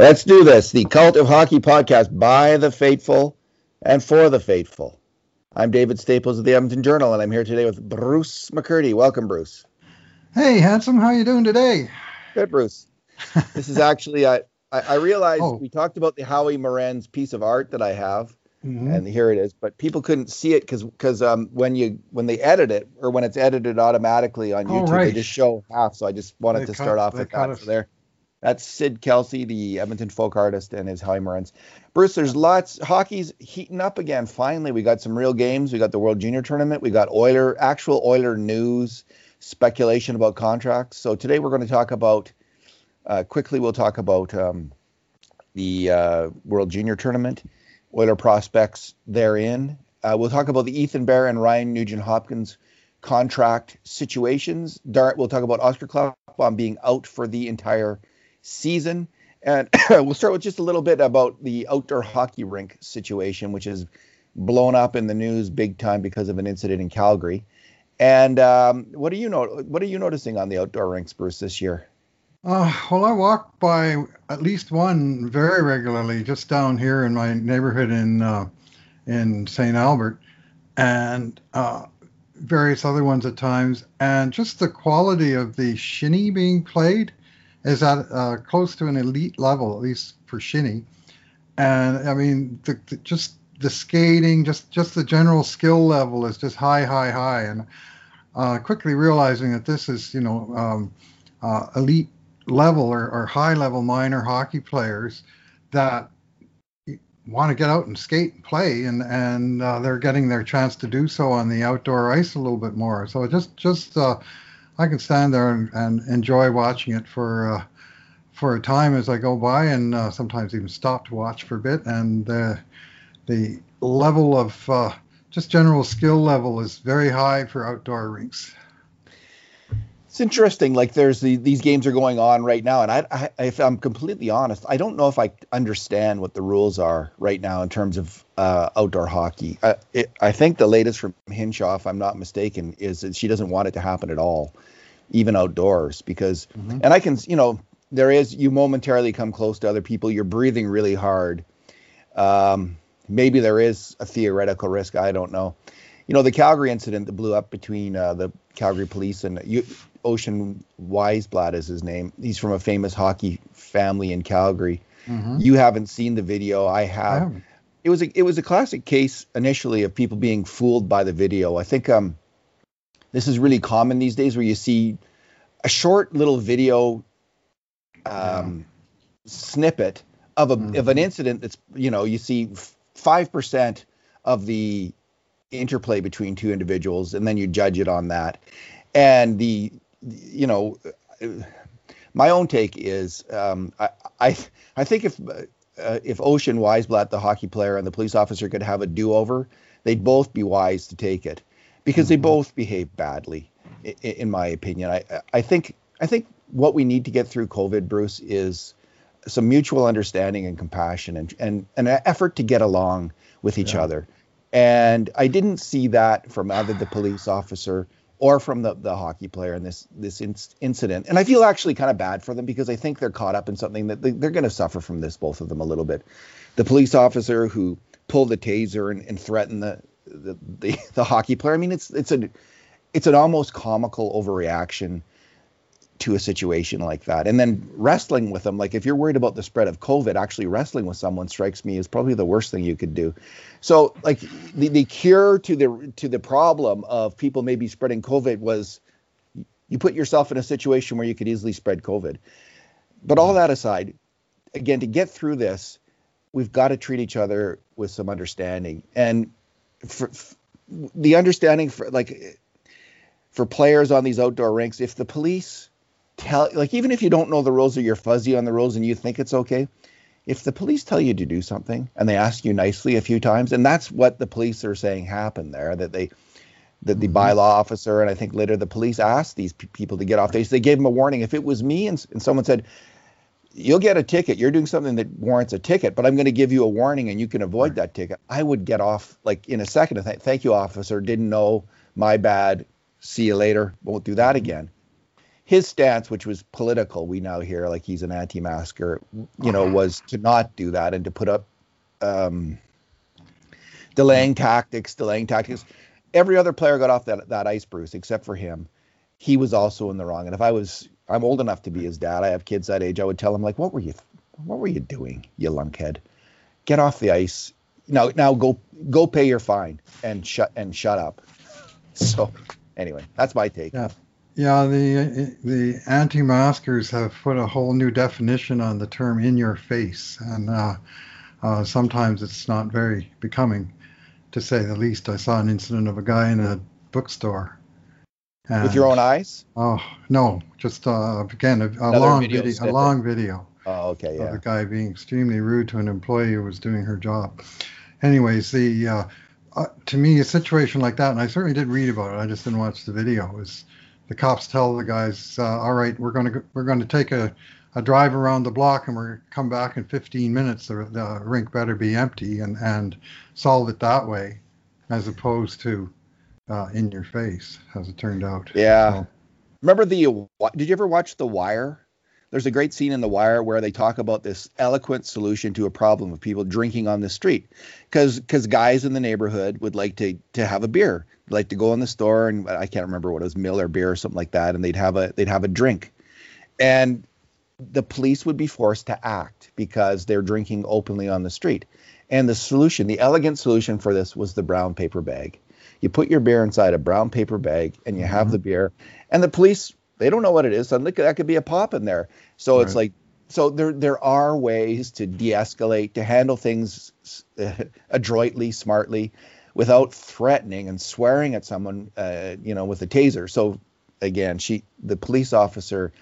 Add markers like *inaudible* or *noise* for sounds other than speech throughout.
Let's do this. The Cult of Hockey podcast by the faithful and for the faithful. I'm David Staples of the Edmonton Journal, and I'm here today with Bruce McCurdy. Welcome, Bruce. Hey, handsome. How you doing today? Good, Bruce. this is actually I I, realized oh. we talked about the Howie Morenz piece of art that I have, mm-hmm. and here it is. But people couldn't see it because because um, when you when they edit it or when it's edited automatically on oh, YouTube, right. they just show half. So I just wanted they to cut, start off with that. So there. That's Sid Kelsey, the Edmonton folk artist, and his Howie Morenz. Bruce, there's lots. Hockey's heating up again. Finally, we got some real games. We got the World Junior Tournament. We got Oiler, actual Oiler news, speculation about contracts. So today we're going to talk about. Uh, quickly, we'll talk about um, the uh, World Junior Tournament, Oiler prospects therein. Uh, we'll talk about the Ethan Bear and Ryan Nugent Hopkins contract situations. Dart, we'll talk about Oscar Klefbom being out for the entire season. And *coughs* we'll start with just a little bit about the outdoor hockey rink situation, which is blown up in the news big time because of an incident in Calgary. And um, what are you know? What are you noticing on the outdoor rinks, Bruce, this year? Uh, well, I walk by at least one very regularly, just down here in my neighborhood in uh, in St. Albert, and uh, various other ones at times. And just the quality of the shinny being played is at uh, close to an elite level, at least for shinny. And I mean, the, the, just the skating, just just the general skill level is just high, high, high. And uh, quickly realizing that this is, you know, um, uh, elite level or, or, high level minor hockey players that want to get out and skate and play, and and uh, they're getting their chance to do so on the outdoor ice a little bit more. So just just uh, I can stand there and, and enjoy watching it for uh, for a time as I go by, and uh, sometimes even stop to watch for a bit. And uh, the level of uh, just general skill level is very high for outdoor rinks. It's interesting. Like there's the, these games are going on right now, and I, I, if I'm completely honest, I don't know if I understand what the rules are right now in terms of uh, outdoor hockey. I, it, I think the latest from Hinshaw, if I'm not mistaken, is that she doesn't want it to happen at all even outdoors because mm-hmm. and I can you know there is you momentarily come close to other people you're breathing really hard um, maybe there is a theoretical risk I don't know you know the Calgary incident that blew up between uh, the Calgary police and you, Ocean Wiesblatt is his name. He's from a famous hockey family in Calgary. Mm-hmm. you haven't seen the video. I have. I it was a it was a classic case initially of people being fooled by the video. I think um this is really common these days where you see a short little video um, snippet of a mm-hmm. of an incident that's you know you see five percent of the interplay between two individuals and then you judge it on that. And the you know my own take is um, I, I I think if uh, if Ocean Wiesblatt, the hockey player, and the police officer could have a do over, they'd both be wise to take it because they mm-hmm. both behave badly, in my opinion. I I think I think what we need to get through COVID, Bruce, is some mutual understanding and compassion and and, and an effort to get along with each yeah. other. And I didn't see that from either the police officer or from the, the hockey player in this this in- incident. And I feel actually kind of bad for them because I think they're caught up in something that they, are going to suffer from this, both of them, a little bit. The police officer who pulled the taser and, and threatened the, the, the, *laughs* the hockey player. I mean, it's it's a it's an almost comical overreaction to a situation like that. And then wrestling with them, like if you're worried about the spread of COVID, actually wrestling with someone strikes me as probably the worst thing you could do. So like the, the cure to the to the problem of people maybe spreading COVID was you put yourself in a situation where you could easily spread COVID. But all that aside, again, to get through this, we've got to treat each other with some understanding. And for, for the understanding for like for players on these outdoor rinks, if the police tell like even if you don't know the rules or you're fuzzy on the rules and you think it's okay, if the police tell you to do something and they ask you nicely a few times, and that's what the police are saying happened there, that they that the mm-hmm. bylaw officer and I think later the police asked these p- people to get off. They they gave them a warning. If it was me and, and someone said, you'll get a ticket. You're doing something that warrants a ticket, but I'm going to give you a warning and you can avoid that ticket. I would get off like in a second. Th- Thank you, officer. Didn't know. My bad. See you later. Won't do that again. His stance, which was political, we now hear like he's an anti-masker, you know, was to not do that and to put up um, delaying tactics, delaying tactics. Every other player got off that that ice, Bruce, except for him. He was also in the wrong. And if I was, I'm old enough to be his dad. I have kids that age. I would tell him like, "What were you, what were you doing, you lunkhead? Get off the ice. Now, now go go pay your fine and shut and shut up." *laughs* So, anyway, that's my take. Yeah. Yeah, the the anti-maskers have put a whole new definition on the term "in your face," and uh, uh, sometimes it's not very becoming, to say the least. I saw an incident of a guy in a bookstore. And, With your own eyes? Oh no, just uh, again a, a long video, video a long video. Oh, okay, yeah. Of a guy being extremely rude to an employee who was doing her job. Anyways, the uh, uh, to me a situation like that, and I certainly did read about it. I just didn't watch the video. Was the cops tell the guys, uh, "All right, we're going to we're going to take a, a drive around the block, and we're come back in 15 minutes. The, the rink better be empty, and and solve it that way, as opposed to uh, in your face, as it turned out. Yeah. So, Remember the? Did you ever watch The Wire? There's a great scene in The Wire where they talk about this eloquent solution to a problem of people drinking on the street, because because guys in the neighborhood would like to to have a beer like to go in the store and I can't remember what it was, Miller beer or something like that, and they'd have a they'd have a drink, and the police would be forced to act because they're drinking openly on the street. And the solution, the elegant solution for this was the brown paper bag. You put your beer inside a brown paper bag and you have mm-hmm. the beer, and the police they don't know what it is. Suddenly that could be a pop in there. So right. it's like so there there are ways to de-escalate, to handle things *laughs* adroitly, smartly without threatening and swearing at someone, uh, you know, with a taser. So again, she, the police officer,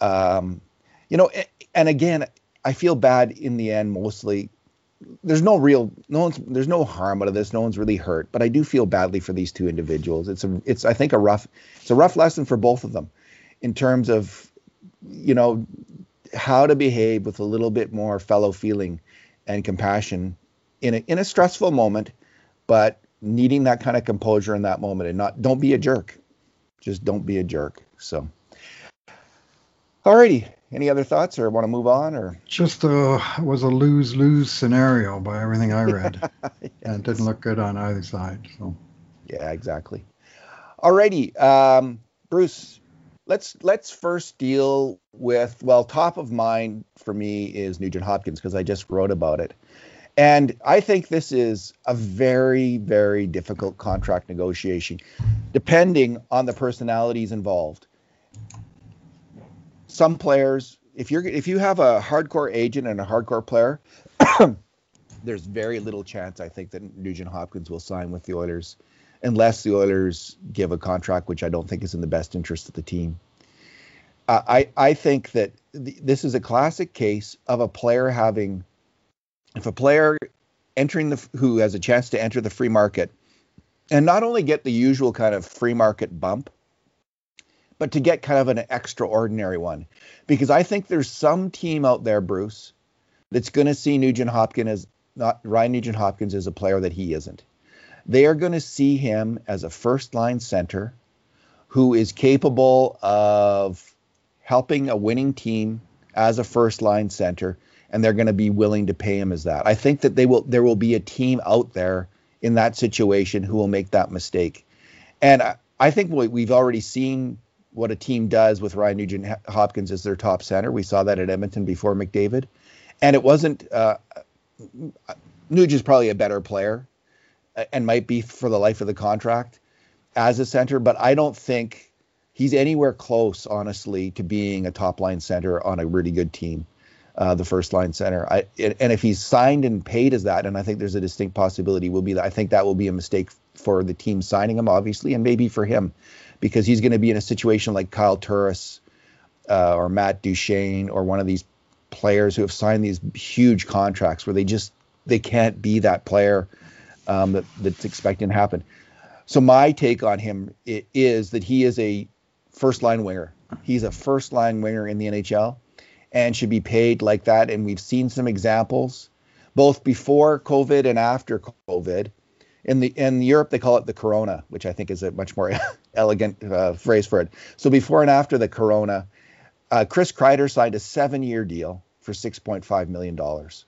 um, you know, and again, I feel bad in the end. Mostly, there's no real, no one's, there's no harm out of this. No one's really hurt, but I do feel badly for these two individuals. It's a, it's, I think a rough, it's a rough lesson for both of them, in terms of, you know, how to behave with a little bit more fellow feeling and compassion in a, in a stressful moment but needing that kind of composure in that moment and not don't be a jerk. Just don't be a jerk. So Alrighty. Any other thoughts or want to move on or just uh was a lose lose scenario by everything I read. *laughs* yes. And it didn't look good on either side. So Yeah, exactly. Alrighty. Um Bruce, let's let's first deal with well, top of mind for me is Nugent Hopkins because I just wrote about it. And I think this is a very, very difficult contract negotiation, depending on the personalities involved. Some players, if you're if you have a hardcore agent and a hardcore player, *coughs* there's very little chance I think that Nugent Hopkins will sign with the Oilers, unless the Oilers give a contract, which I don't think is in the best interest of the team. I I think that th- this is a classic case of a player having if a player entering the who has a chance to enter the free market and not only get the usual kind of free market bump but to get kind of an extraordinary one because i think there's some team out there bruce that's going to see nugent hopkins as not ryan nugent hopkins as a player that he isn't they are going to see him as a first line center who is capable of helping a winning team as a first line center and they're going to be willing to pay him as that. I think that they will there will be a team out there in that situation who will make that mistake. And I, I think we've already seen what a team does with Ryan Nugent Hopkins as their top center. We saw that at Edmonton before McDavid. And it wasn't uh, Nugent's probably a better player and might be for the life of the contract as a center, but I don't think he's anywhere close, honestly, to being a top line center on a really good team uh, the first line center. I, and if he's signed and paid as that, and I think there's a distinct possibility will be that I think that will be a mistake for the team signing him, obviously, and maybe for him, because he's going to be in a situation like Kyle Turris uh, or Matt Duchene or one of these players who have signed these huge contracts where they just they can't be that player um, that, that's expecting to happen. So my take on him is that he is a first line winger. He's a first line winger in the NHL and should be paid like that. And we've seen some examples both before COVID and after COVID. In the in Europe, they call it the Corona, which I think is a much more *laughs* elegant uh, phrase for it. So before and after the Corona, uh, Chris Kreider signed a seven-year deal for 6.5 million dollars.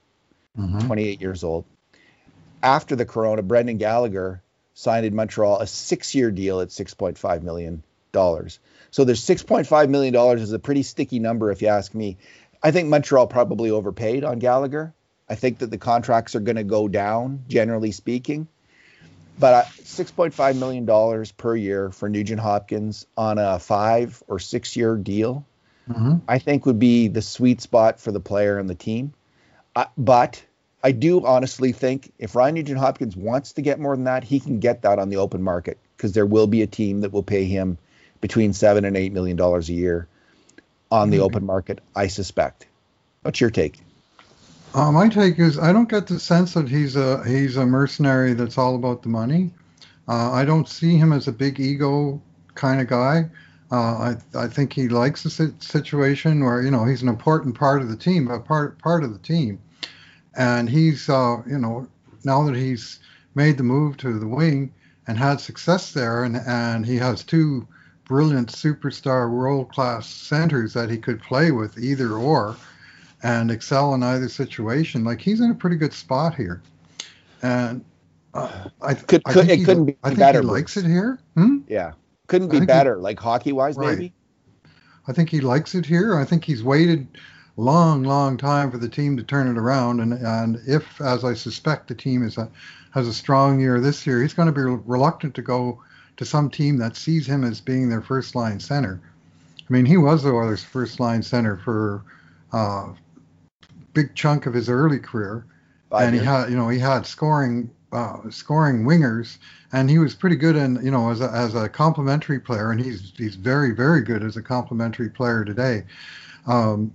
Mm-hmm. 28 years old. After the Corona, Brendan Gallagher signed in Montreal a six-year deal at 6.5 million dollars. So there's 6.5 million dollars is a pretty sticky number if you ask me. I think Montreal probably overpaid on Gallagher. I think that the contracts are going to go down, generally speaking. But uh, $6.5 million per year for Nugent Hopkins on a five or six year deal, mm-hmm. I think would be the sweet spot for the player and the team. Uh, but I do honestly think if Ryan Nugent Hopkins wants to get more than that, he can get that on the open market because there will be a team that will pay him between seven and eight million dollars a year on the mm-hmm. open market. I suspect. What's your take? Uh, my take is I don't get the sense that he's a he's a mercenary that's all about the money. Uh, I don't see him as a big ego kind of guy. Uh, I I think he likes the situation where you know he's an important part of the team, but part part of the team, and he's uh, you know now that he's made the move to the wing and had success there, and and he has two brilliant superstar world class centers that he could play with either or and excel in either situation. Like he's in a pretty good spot here, and uh, I, could, I could it he, couldn't be I think better. He likes it here. Hmm? Yeah, couldn't be better. He, like hockey wise, right. maybe. I think he likes it here. I think he's waited long, long time for the team to turn it around. And and if, as I suspect, the team is a, has a strong year this year, he's going to be reluctant to go to some team that sees him as being their first line center. I mean, he was the Oilers' first line center for uh, big chunk of his early career, Five and years. he had you know he had scoring uh, scoring wingers, and he was pretty good in you know as a, as a complementary player, and he's he's very very good as a complementary player today. Um,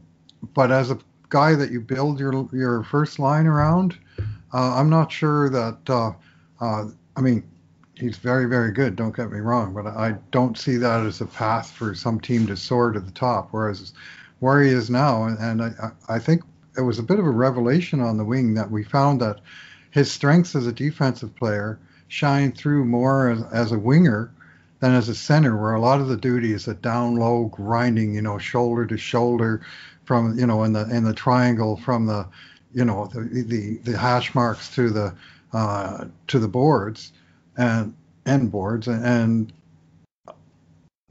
but as a guy that you build your your first line around, uh, I'm not sure that. Uh, uh, I mean, he's very very good. Don't get me wrong, but I don't see that as a path for some team to soar to the top. Whereas where he is now, and I I think it was a bit of a revelation on the wing that we found that his strengths as a defensive player shine through more as, as a winger than as a center, where a lot of the duty is a down low grinding, you know, shoulder to shoulder from, you know, in the in the triangle from the, you know, the the, the hash marks to the uh, to the boards and end boards and, and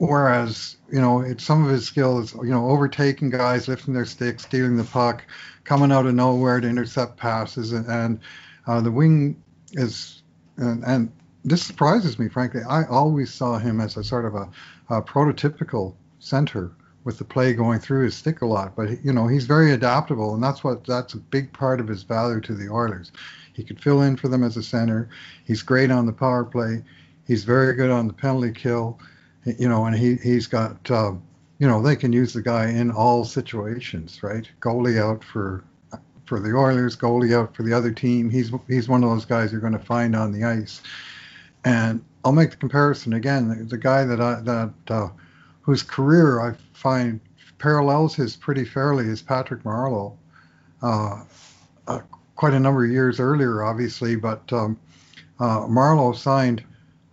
Whereas, you know, it's some of his skills, you know, overtaking guys, lifting their sticks, stealing the puck, coming out of nowhere to intercept passes, and, and uh, the wing is, and, and, this surprises me, frankly. I always saw him as a sort of a, a prototypical center with the play going through his stick a lot, but you know he's very adaptable, and that's what that's a big part of his value to the Oilers. He could fill in for them as a center. He's great on the power play. He's very good on the penalty kill you know, and he he's got uh, you know they can use the guy in all situations, right? Goalie out for for the Oilers, goalie out for the other team. He's he's one of those guys you're going to find on the ice. And I'll make the comparison again. The, the guy that I that uh, whose career I find parallels his pretty fairly is Patrick Marleau. Uh, uh, quite a number of years earlier, obviously, but um, uh, Marleau signed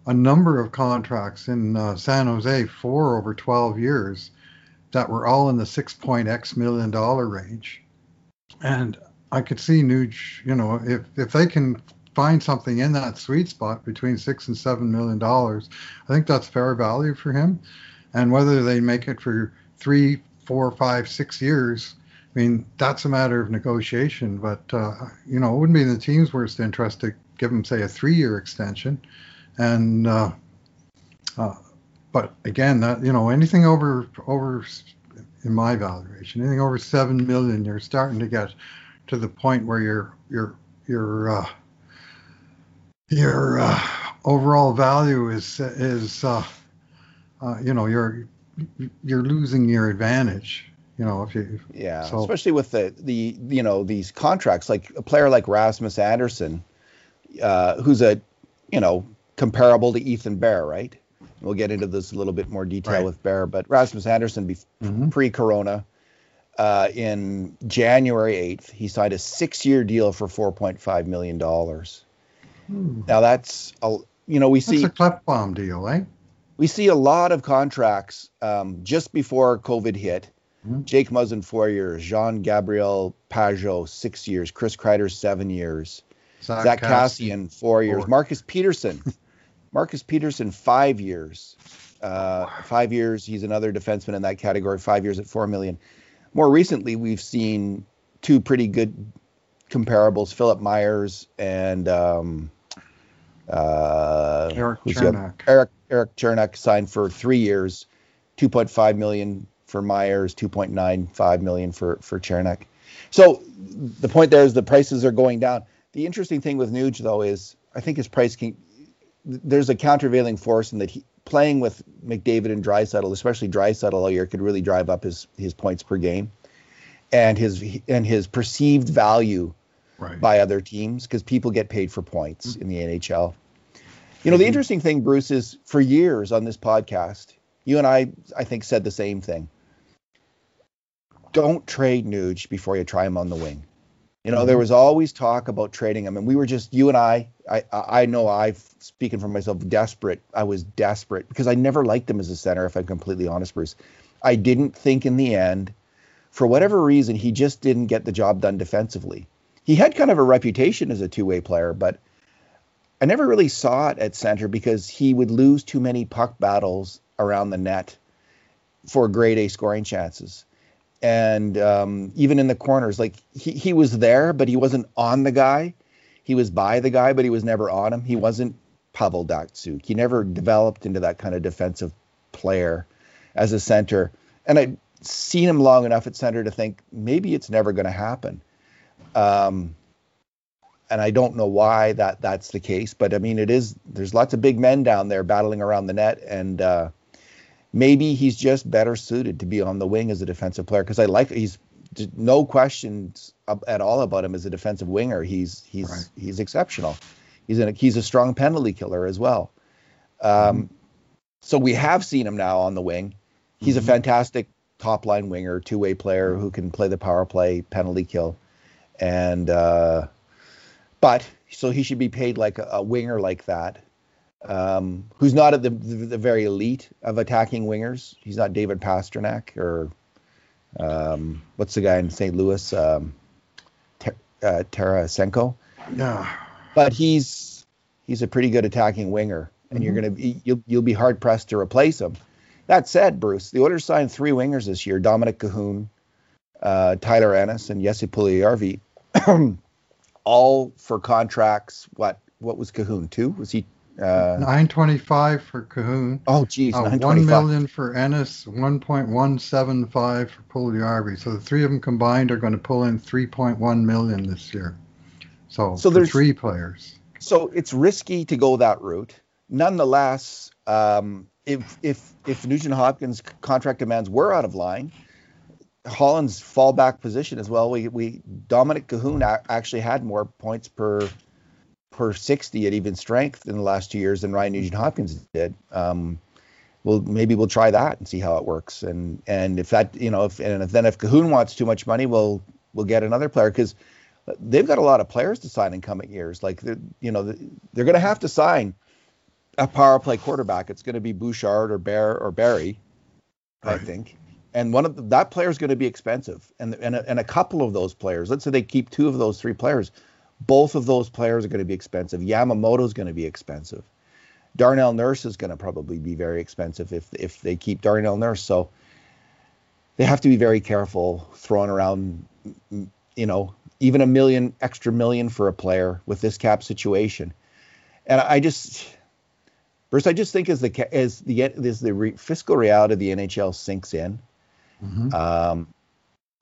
a number of contracts in uh, San Jose for over 12 years that were all in the six point X million dollar range. And I could see Nuge, you know, if, if they can find something in that sweet spot between six and seven million dollars, I think that's fair value for him. And whether they make it for three, four, five, six years, I mean, that's a matter of negotiation. But, uh, you know, it wouldn't be in the team's worst interest to give them, say, a three year extension and uh, uh, but again, that you know anything over over in my valuation, anything over seven million, you're starting to get to the point where your your your uh, your uh, overall value is is uh, uh, you know you're you're losing your advantage. You know if you yeah, so. especially with the the you know these contracts like a player like Rasmus Andersson, who's a you know comparable to Ethan Bear, right? We'll get into this a little bit more detail right. with Bear, but Rasmus Andersson, be- mm-hmm. pre-corona, uh, in January 8th, he signed a six-year deal for 4.5 million dollars, Hmm. Now that's a, you know we see that's a bomb deal, eh? We see a lot of contracts um, just before COVID hit. Mm-hmm. Jake Muzzin four years, Jean Gabriel Pageau six years, Chris Kreider seven years, Zach, Zach Kassian four years, four. Marcus Pettersson, *laughs* Marcus Pettersson five years, uh, five years. He's another defenseman in that category. Five years at four million. More recently, we've seen two pretty good comparables: Philippe Myers and um, uh, Erik Cernak. Erik Erik Cernak signed for three years, 2.5 million for Myers, 2.95 million for for Cernak. So the point there is the prices are going down. The interesting thing with Nuge though is I think his price can. There's a countervailing force in that he playing with McDavid and Draisaitl, especially Draisaitl all year, could really drive up his his points per game, and his and his perceived value right. by other teams because people get paid for points mm-hmm. in the NHL. You know, the mm-hmm. interesting thing, Bruce, is for years on this podcast, you and I, I think, said the same thing. Don't trade Nuge before you try him on the wing. You know, mm-hmm. there was always talk about trading him, and we were just you and I. I I know I, speaking for myself, desperate. I was desperate because I never liked him as a center. If I'm completely honest, Bruce, I didn't think in the end, for whatever reason, he just didn't get the job done defensively he had kind of a reputation as a two-way player, but I never really saw it at center because he would lose too many puck battles around the net for grade A scoring chances. And um, even in the corners, like he, he was there, but he wasn't on the guy. He was by the guy, but he was never on him. He wasn't Pavel Datsyuk. He never developed into that kind of defensive player as a center. And I'd seen him long enough at center to think maybe it's never going to happen. Um, and I don't know why that that's the case, but I mean it is. There's lots of big men down there battling around the net, and uh, maybe he's just better suited to be on the wing as a defensive player because I like he's no questions at all about him as a defensive winger. He's he's right. he's exceptional. He's a he's a strong penalty killer as well. Um, mm-hmm. So we have seen him now on the wing. He's mm-hmm. a fantastic top line winger, two way player who can play the power play, penalty kill and uh, but so he should be paid like a, a winger like that, um, who's not at the, the, the very elite of attacking wingers. He's not David Pastrnak or um, what's the guy in St. Louis, um, Ter- uh, Tarasenko. Yeah, but he's he's a pretty good attacking winger, and mm-hmm. you're gonna be you'll you'll be hard pressed to replace him. That said, Bruce, the Oilers signed three wingers this year: Dominik Kahun, uh, Tyler Ennis, and Jesse Puljujarvi. *clears throat* all for contracts. What what was Kahun two? Was he uh, nine twenty five for Kahun? Oh, geez, uh, one million for Ennis, one point one seven five for Puljujarvi. So the three of them combined are going to pull in three point one million this year. So, so there's three players. So it's risky to go that route. Nonetheless, um, if if if Nugent Hopkins' contract demands were out of line, Holland's fallback position as well. We we Dominik Kahun actually had more points per per 60 at even strength in the last two years than Ryan Nugent Hopkins did. Um, well, maybe we'll try that and see how it works. And and if that you know if and if, then if Kahun wants too much money, we'll we'll get another player because they've got a lot of players to sign in coming years. Like they're you know they're going to have to sign a power play quarterback. It's going to be Bouchard or Bear or Barrie, right. I think and one of the, that player is going to be expensive, and and a, and a couple of those players. Let's say they keep two of those three players, both of those players are going to be expensive. Yamamoto is going to be expensive. Darnell Nurse is going to probably be very expensive if if they keep Darnell Nurse. So they have to be very careful throwing around, you know, even a million extra million for a player with this cap situation. And I just Bruce, I just think as the as the as the re, fiscal reality of the NHL sinks in, Mm-hmm. Um,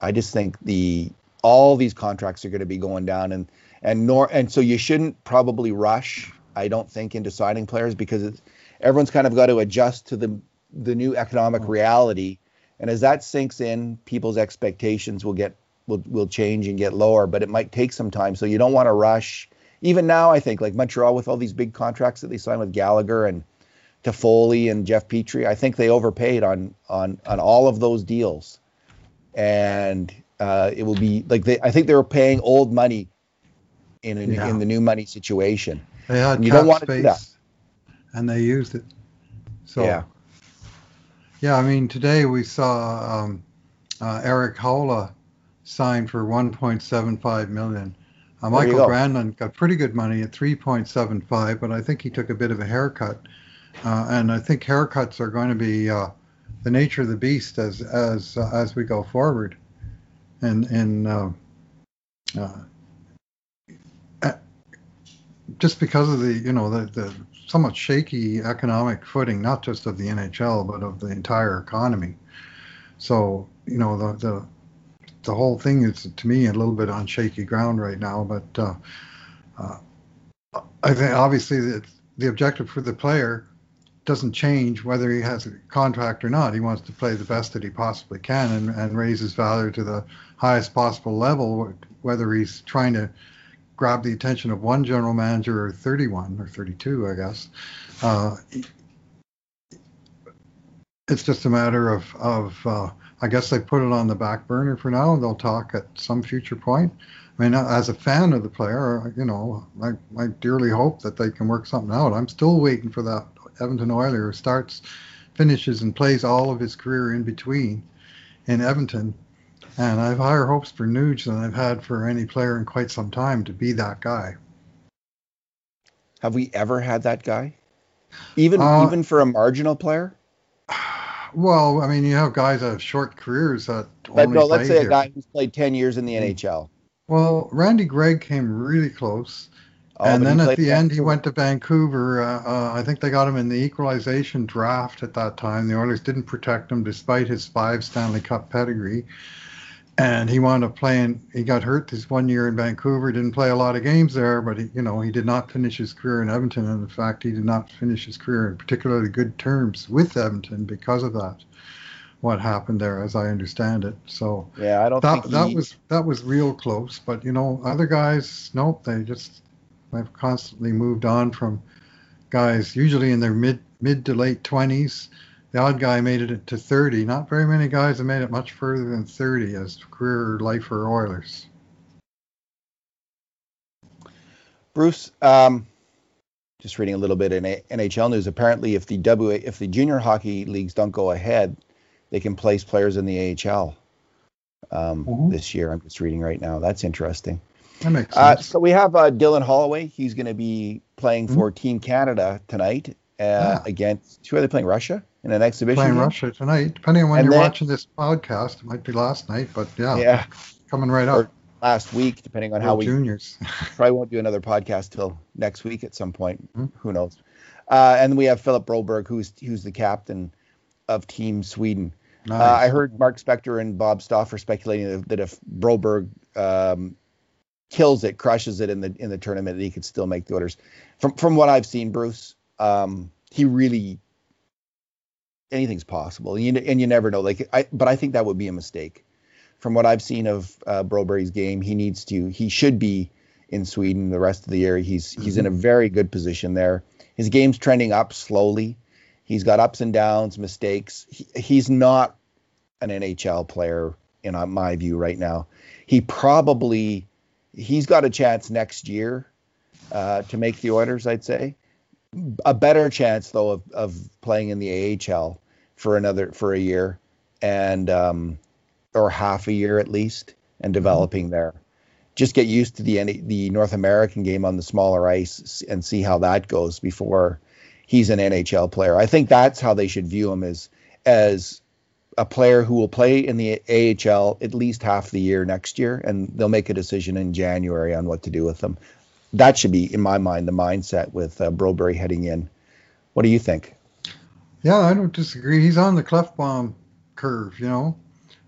I just think the all these contracts are going to be going down, and and nor and so you shouldn't probably rush. I don't think into signing players because everyone's kind of got to adjust to the the new economic oh. reality, and as that sinks in, people's expectations will get will will change and get lower. But it might take some time, so you don't want to rush. Even now, I think like Montreal with all these big contracts that they signed with Gallagher and Toffoli and Jeff Petry. I think they overpaid on on on all of those deals, and uh, it will be like they. I think they were paying old money in in, yeah. in the new money situation. They had You cap don't wanna do that. space, and they used it. So Yeah. yeah, I mean today we saw um, uh, Erik Haula signed for 1.75 million. Uh, Michael go. Granlund got pretty good money at 3.75, but I think he took a bit of a haircut, uh, and I think haircuts are going to be uh, the nature of the beast as as uh, as we go forward, and and uh, uh, uh, just because of the you know the the somewhat shaky economic footing, not just of the NHL but of the entire economy. So you know the the the whole thing is to me a little bit on shaky ground right now. But uh, I think obviously the the objective for the player doesn't change whether he has a contract or not. He wants to play the best that he possibly can and, and raise his value to the highest possible level, whether he's trying to grab the attention of one general manager or 31 or 32, I guess. Uh, it's just a matter of, of uh, I guess they put it on the back burner for now. They'll talk at some future point. I mean, as a fan of the player, you know, I, I dearly hope that they can work something out. I'm still waiting for that Edmonton Oiler who starts, finishes, and plays all of his career in between in Edmonton. And I have higher hopes for Nuge than I've had for any player in quite some time to be that guy. Have we ever had that guy? Even Uh, even for a marginal player? *sighs* Well, I mean, you have guys that have short careers that But only no, let's say a guy who's played 10 years in the NHL. Well, Randy Gregg came really close. Oh, and then at the end, he went to Vancouver. Uh, uh, I think they got him in the equalization draft at that time. The Oilers didn't protect him despite his five Stanley Cup pedigree. And he wound up playing. He got hurt this one year in Vancouver. Didn't play a lot of games there, but he, you know, he did not finish his career in Edmonton. And in fact, he did not finish his career in particularly good terms with Edmonton because of that. What happened there, as I understand it. So Yeah, I don't that think that was that was real close. But you know, other guys, nope, they just they've constantly moved on from guys usually in their mid mid to late twenties. The odd guy made it to thirty. Not very many guys have made it much further than thirty as career lifer Oilers. Bruce, um, just reading a little bit in A- NHL news. Apparently, if the W if the junior hockey leagues don't go ahead, they can place players in the AHL um, Mhm. this year. I'm just reading right now. That's interesting. That makes Uh, so we have uh, Dylan Holloway. He's going to be playing for Team Canada tonight uh, Ah. against. Who are they playing? Russia in an exhibition. Playing game? Russia tonight, depending on when And you're then- watching this podcast. It might be last night, but yeah, Yeah, coming right Or up. last week, depending on how World we juniors. *laughs* probably won't do another podcast till next week at some point. Mhm. Who knows? Uh, and we have Philip Broberg, who's who's the captain of Team Sweden. nice. Uh, I heard Mark Spector and Bob Stauffer speculating that- that if Broberg um, kills it, crushes it in the in the tournament, that he could still make the orders. From from what I've seen, Bruce, um, he really anything's possible, and you, and you never know. Like, I but I think that would be a mistake. From what I've seen of uh, Broberg's game, he needs to he should be in Sweden the rest of the year. He's he's in a very good position there. His game's trending up slowly. He's got ups and downs, mistakes. He, he's not an NHL player in uh, my view right now. He probably he's got a chance next year uh, to make the Oilers. I'd say a better chance though of, of playing in the AHL for another for a year and um, or half a year at least and developing there. Just get used to the the North American game on the smaller ice and see how that goes before he's an NHL player. I think that's how they should view him as as a player who will play in the AHL at least half the year next year, and they'll make a decision in January on what to do with them. That should be, in my mind, the mindset with uh, Broberg heading in. What do you think? Yeah, I don't disagree. He's on the Klefbom curve, you know,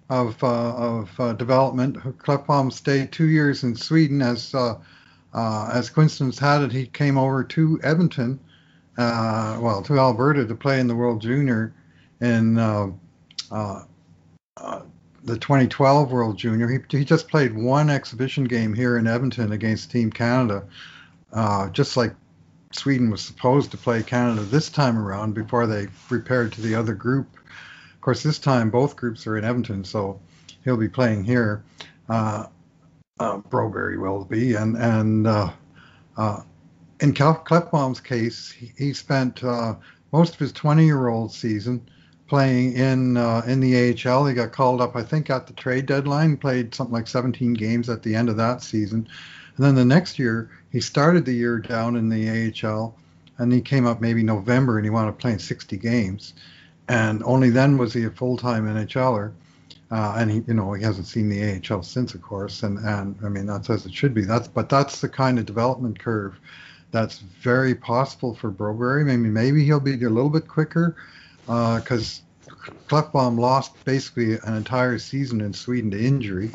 of uh, of uh, development. Klefbom stayed two years in Sweden as uh, uh, as coincidence had it, he came over to Edmonton, uh, well, to Alberta to play in the World Junior in uh, uh, the 2012 World Junior. He he just played one exhibition game here in Edmonton against Team Canada, uh, just like Sweden was supposed to play Canada this time around before they repaired to the other group. Of course, this time both groups are in Edmonton, so he'll be playing here. Uh, uh, Broberg will be, and and uh, uh, in Klefbom's case, he, he spent uh, most of his 20-year-old season playing in uh, in the AHL. He got called up, I think, at the trade deadline. Played something like 17 games at the end of that season, and then the next year he started the year down in the AHL, and he came up maybe November and he wound up playing 60 games, and only then was he a full-time NHLer. Uh, and he, you know, he hasn't seen the AHL since, of course, and and I mean that's as it should be. That's but that's the kind of development curve that's very possible for Broberg. Maybe maybe he'll be a little bit quicker because uh, Klefbom lost basically an entire season in Sweden to injury,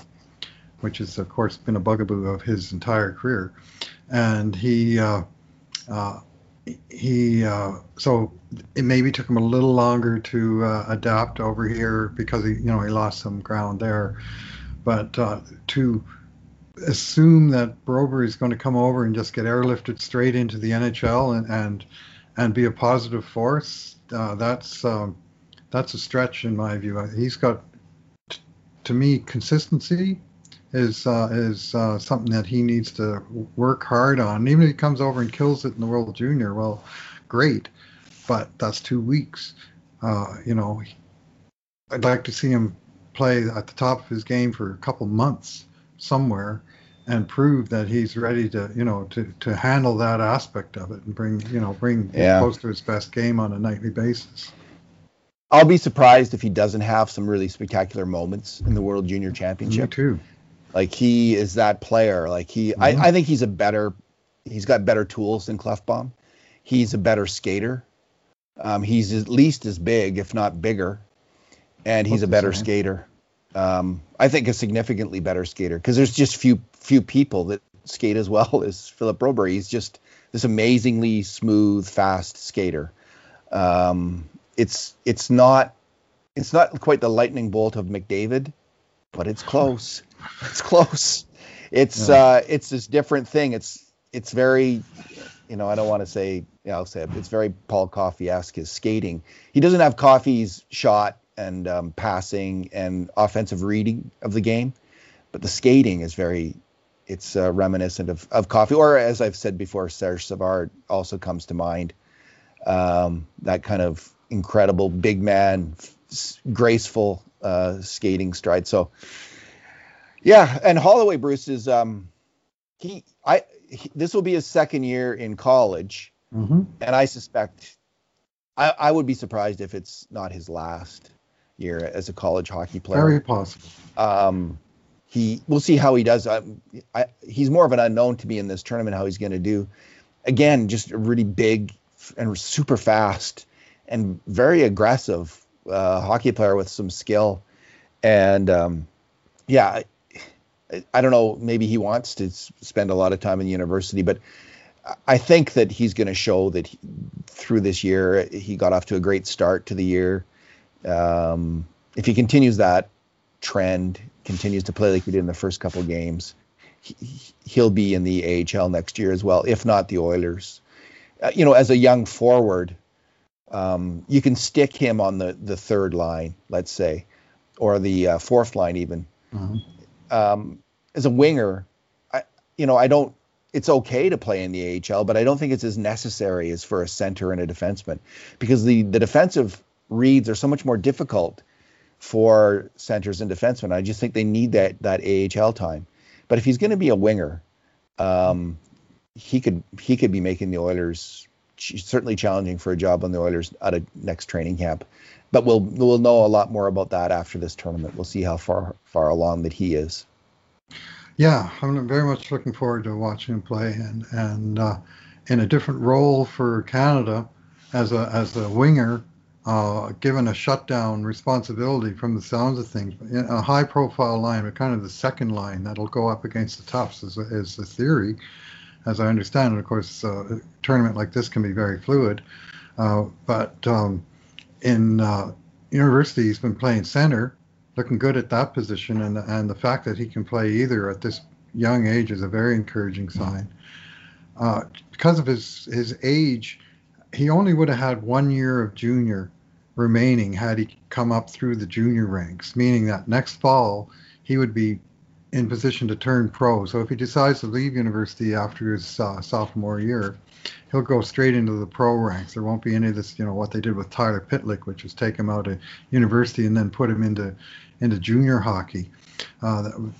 which has of course been a bugaboo of his entire career, and he. Uh, uh, he uh, so it maybe took him a little longer to uh, adapt over here because he you know he lost some ground there but uh, to assume that Broberg is going to come over and just get airlifted straight into the NHL and and, and be a positive force uh, that's um, that's a stretch in my view he's got t- to me consistency is uh, is uh, something that he needs to work hard on. Even if he comes over and kills it in the World Junior, well, great, but that's two weeks. Uh, you know, I'd like to see him play at the top of his game for a couple months somewhere and prove that he's ready to you know to, to handle that aspect of it and bring you know bring yeah. close to his best game on a nightly basis. I'll be surprised if he doesn't have some really spectacular moments in the World Junior Championship. Me too. Like he is that player. Like he, mm-hmm. I, I think he's a better. He's got better tools than Klefbom. He's a better skater. Um, he's at least as big, if not bigger, and he's What's a better skater. Um, I think a significantly better skater because there's just few few people that skate as well *laughs* as Philip Broberg. He's just this amazingly smooth, fast skater. Um, it's it's not it's not quite the lightning bolt of McDavid, but it's close. *laughs* It's close. It's yeah. uh, it's this different thing. It's it's very, you know, I don't want to say, yeah, I'll say it, it's very Paul Coffey-esque. His skating. He doesn't have Coffey's shot and um, passing and offensive reading of the game, but the skating is very. It's uh, reminiscent of, of Coffey, or as I've said before, Serge Savard also comes to mind. Um, that kind of incredible big man, f- graceful uh, skating stride. So yeah, and Holloway Bruce is um he I he, this will be his second year in college, mm-hmm. and I suspect I, I would be surprised if it's not his last year as a college hockey player. Very possible. Um, he we'll see how he does. I, I, he's more of an unknown to me in this tournament. How he's going to do. Again, just a really big and super fast and very aggressive uh, hockey player with some skill. And um, yeah, I don't know, maybe he wants to spend a lot of time in university, but I think that he's going to show that he, through this year he got off to a great start to the year. Um, if he continues that trend, continues to play like he did in the first couple games, he, will be in the AHL next year as well, if not the Oilers. Uh, you know, as a young forward, um, you can stick him on the the third line, let's say, or the uh, fourth line even. Mm-hmm. Um, as a winger, I you know I don't. It's okay to play in the AHL, but I don't think it's as necessary as for a center and a defenseman because the the defensive reads are so much more difficult for centers and defensemen. I just think they need that that AHL time. But if he's going to be a winger, um, he could he could be making the Oilers certainly challenging for a job on the Oilers at a next training camp. But we'll we'll know a lot more about that after this tournament. We'll see how far far along that he is. Yeah, I'm very much looking forward to watching him play, and and uh, in a different role for Canada as a as a winger, uh, given a shutdown responsibility from the sounds of things, a high profile line, but kind of the second line that'll go up against the Tufts is, is the theory, as I understand it. Of course, uh, a tournament like this can be very fluid, uh, but um, in uh, university he's been playing center looking good at that position, and and the fact that he can play either at this young age is a very encouraging sign. Uh, because of his his age, he only would have had one year of junior remaining had he come up through the junior ranks, meaning that next fall he would be in position to turn pro. So if he decides to leave university after his uh, sophomore year, he'll go straight into the pro ranks. There won't be any of this, you know, what they did with Tyler Pitlick, which was take him out of university and then put him into into junior hockey. Uh, that,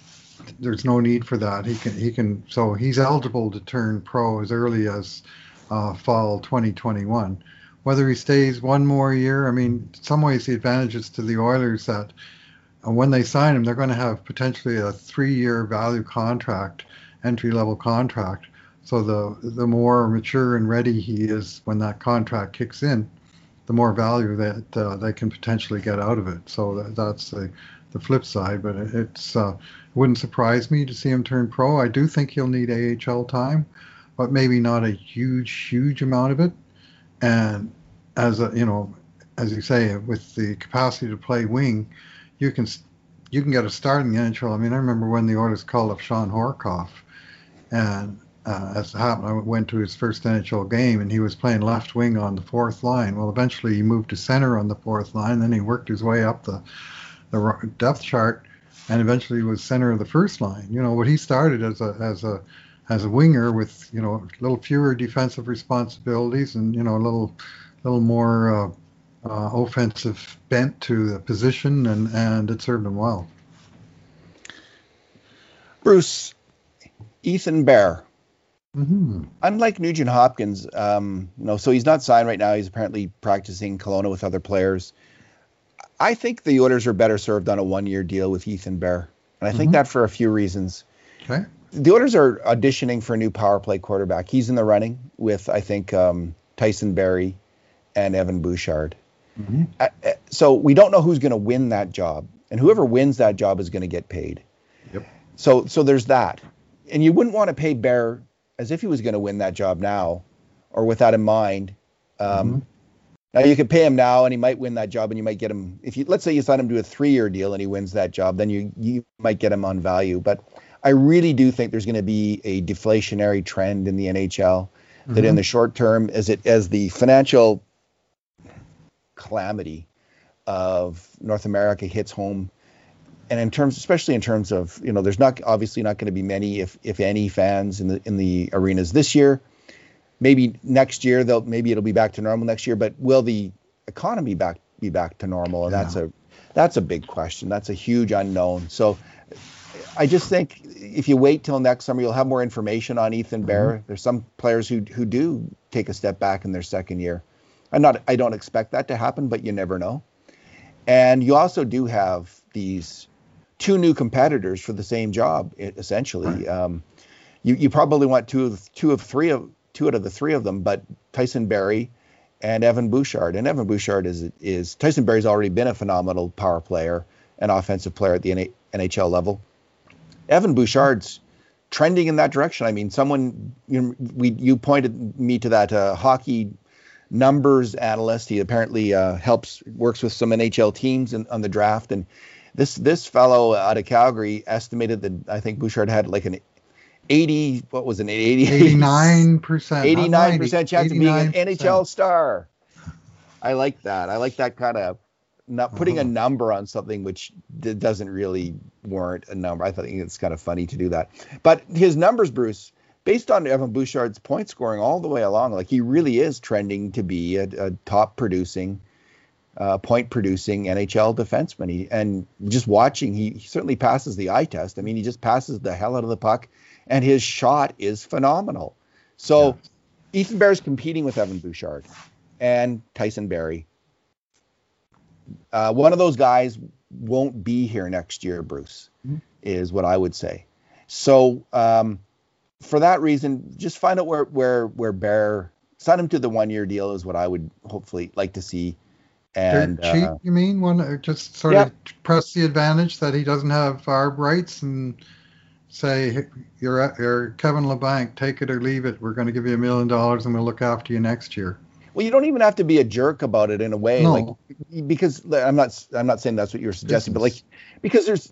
there's no need for that. He can he can so he's eligible to turn pro as early as uh, fall 2021. Whether he stays one more year, I mean, some ways the advantages to the Oilers that uh, when they sign him, they're going to have potentially a three-year value contract, entry-level contract. So the the more mature and ready he is when that contract kicks in, the more value that uh, they can potentially get out of it. So that, that's the the flip side. But it's uh, wouldn't surprise me to see him turn pro. I do think he'll need AHL time, but maybe not a huge, huge amount of it. And as a, you know, as you say, with the capacity to play wing, you can you can get a start in the NHL. I mean, I remember when the Oilers called up Shawn Horcoff, and uh, as it happened, I went to his first NHL game, and he was playing left wing on the fourth line. Well, eventually he moved to center on the fourth line. Then he worked his way up the the depth chart, and eventually was center of the first line. You know, what he started as a as a as a winger with you know a little fewer defensive responsibilities and you know a little little more uh, uh, offensive bent to the position, and and it served him well. Bruce, Ethan Bear. Mm-hmm. Unlike Nugent Hopkins, um, you know, so he's not signed right now. He's apparently practicing Kelowna with other players. I think the Oilers are better served on a one-year deal with Ethan Bear, and I think mm-hmm. that for a few reasons. Okay. The Oilers are auditioning for a new power play quarterback. He's in the running with I think um, Tyson Barrie and Evan Bouchard. Mm-hmm. Uh, uh so we don't know who's going to win that job, and whoever wins that job is going to get paid. Yep. So so there's that, and you wouldn't want to pay Bear as if he was going to win that job now, or with that in mind. Um, mm-hmm. Now you could pay him now, and he might win that job, and you might get him. If you let's say you sign him to a three-year deal, and he wins that job, then you you might get him on value. But I really do think there's going to be a deflationary trend in the NHL. Mm-hmm. That in the short term, as it as the financial calamity of North America hits home, and in terms, especially in terms of you know, there's not obviously not going to be many, if if any, fans in the in the arenas this year maybe next year they'll maybe it'll be back to normal next year, but will the economy back be back to normal? And yeah. that's a that's a big question. That's a huge unknown. So I just think if you wait till next summer, you'll have more information on Ethan Bear. Mm-hmm. There's some players who who do take a step back in their second year. I'm not I don't expect that to happen, but you never know. And you also do have these two new competitors for the same job, essentially. Right. Um, you, you probably want two of two of three of two out of the three of them, but Tyson Barrie and Evan Bouchard. And Evan Bouchard is is Tyson Barrie's already been a phenomenal power player and offensive player at the NHL level. Evan Bouchard's trending in that direction. I mean, someone you know, we you pointed me to that uh, hockey numbers analyst. He apparently uh, helps works with some NHL teams in, on the draft and. This this fellow out of Calgary estimated that I think Bouchard had like an 80 what was it 80 89 percent 89 percent chance of being an nhl star i like that i like that kind of not putting uh-huh. a number on something which d- doesn't really warrant a number i think it's kind of funny to do that but his numbers bruce based on evan bouchard's point scoring all the way along like he really is trending to be a, a top producing uh, point producing NHL defenseman. He, and just watching, he, he, certainly passes the eye test. I mean, he just passes the hell out of the puck and his shot is phenomenal. So yeah. Ethan Bear is competing with Evan Bouchard and Tyson Barrie. Uh, one of those guys won't be here next year, Bruce, mm-hmm. is what I would say. So um, for that reason, just find out where where where Bear sign him to the one year deal is what I would hopefully like to see. And cheap, uh, you mean? One just sort yeah. of press the advantage that he doesn't have arb rights and say you're, you're Kevin Labanc, take it or leave it. We're going to give you a million dollars and we'll look after you next year. Well, you don't even have to be a jerk about it in a way, no. like because I'm not I'm not saying that's what you're suggesting, Business. but like because there's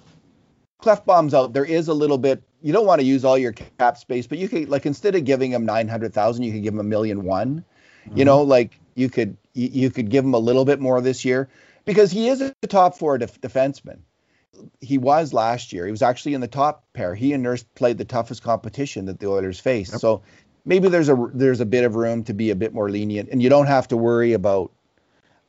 Klefbom's out, there is a little bit. You don't want to use all your cap space, but you could like instead of giving him nine hundred thousand, you could give him a million one. Mm-hmm. You know, like you could you, you, could give him a little bit more this year because he is a top four def- defenseman. he was last year. He was actually in the top pair. He and Nurse played the toughest competition that the Oilers faced. Yep. So maybe there's a there's a bit of room to be a bit more lenient, and you don't have to worry about,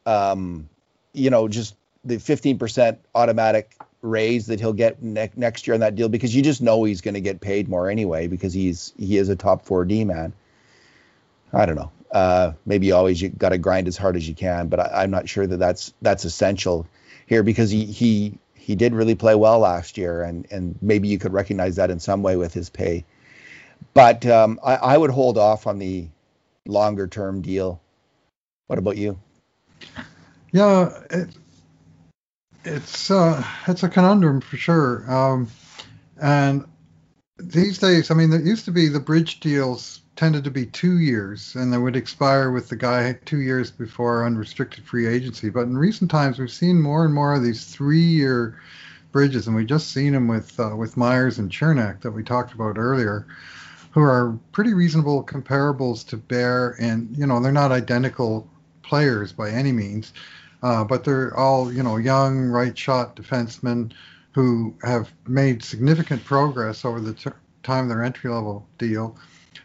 um, you know, just the 15% automatic raise that he'll get ne- next year on that deal because you just know he's going to get paid more anyway because he's he is a top four D man. I don't know. Uh, maybe always you got to grind as hard as you can, but I, am not sure that that's that's essential here because he he he did really play well last year, and and maybe you could recognize that in some way with his pay. But um, I, I would hold off on the longer term deal. What about you? Yeah, it, it's uh, it's a conundrum for sure. Um, and these days, I mean, it used to be the bridge deals tended to be two years, and they would expire with the guy two years before unrestricted free agency. But in recent times, we've seen more and more of these three-year bridges, and we just seen them with uh, with Myers and Cernak that we talked about earlier, who are pretty reasonable comparables to Bear, and you know they're not identical players by any means, uh, but they're all you know young right shot defensemen who have made significant progress over the t- time of their entry level deal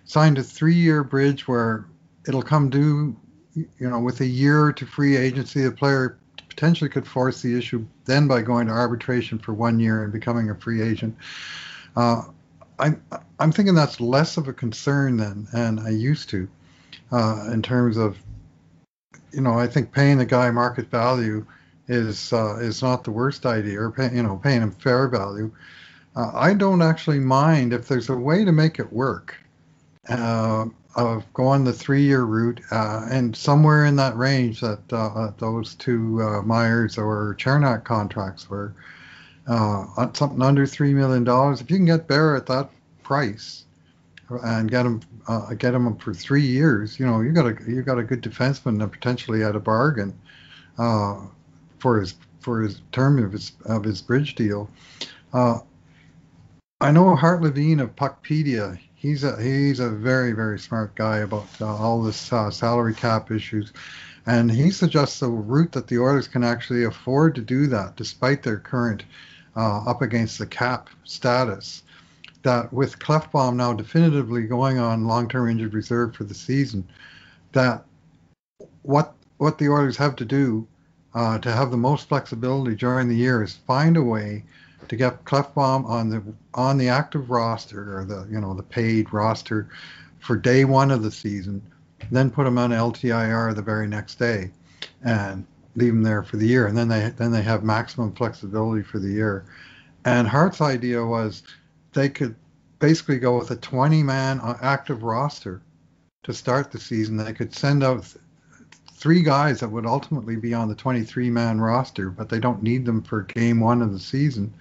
signed a three-year bridge where it'll come due, you know, with a year to free agency. The player potentially could force the issue then by going to arbitration for one year and becoming a free agent. Uh, I'm I'm thinking that's less of a concern than and I used to, uh, in terms of, you know, I think paying the guy market value is uh, is not the worst idea, or pay, you know, paying him fair value. Uh, I don't actually mind if there's a way to make it work uh, of going the three-year route, uh, and somewhere in that range that uh, those two Myers or Cernak contracts were, uh, something under three million dollars. If you can get Bear at that price and get him uh, get him for three years, you know you got a you got a good defenseman and potentially at a bargain for his for his term of his of his bridge deal. I know Hart Levine of Puckpedia he's a he's a very very smart guy about uh, all this uh, salary cap issues, and he suggests a route that the Oilers can actually afford to do that despite their current uh, up against the cap status. That with Klefbom now definitively going on long-term injured reserve for the season, that what what the Oilers have to do uh, to have the most flexibility during the year is find a way to get Klefbom on the on the active roster or the you know the paid roster for day one of the season, then put him on LTIR the very next day, and leave them there for the year, and then they then they have maximum flexibility for the year. And Hart's idea was they could basically go with a 20 man uh, active roster to start the season. They could send out three guys that would ultimately be on the 23 man roster, but they don't need them for game one of the season,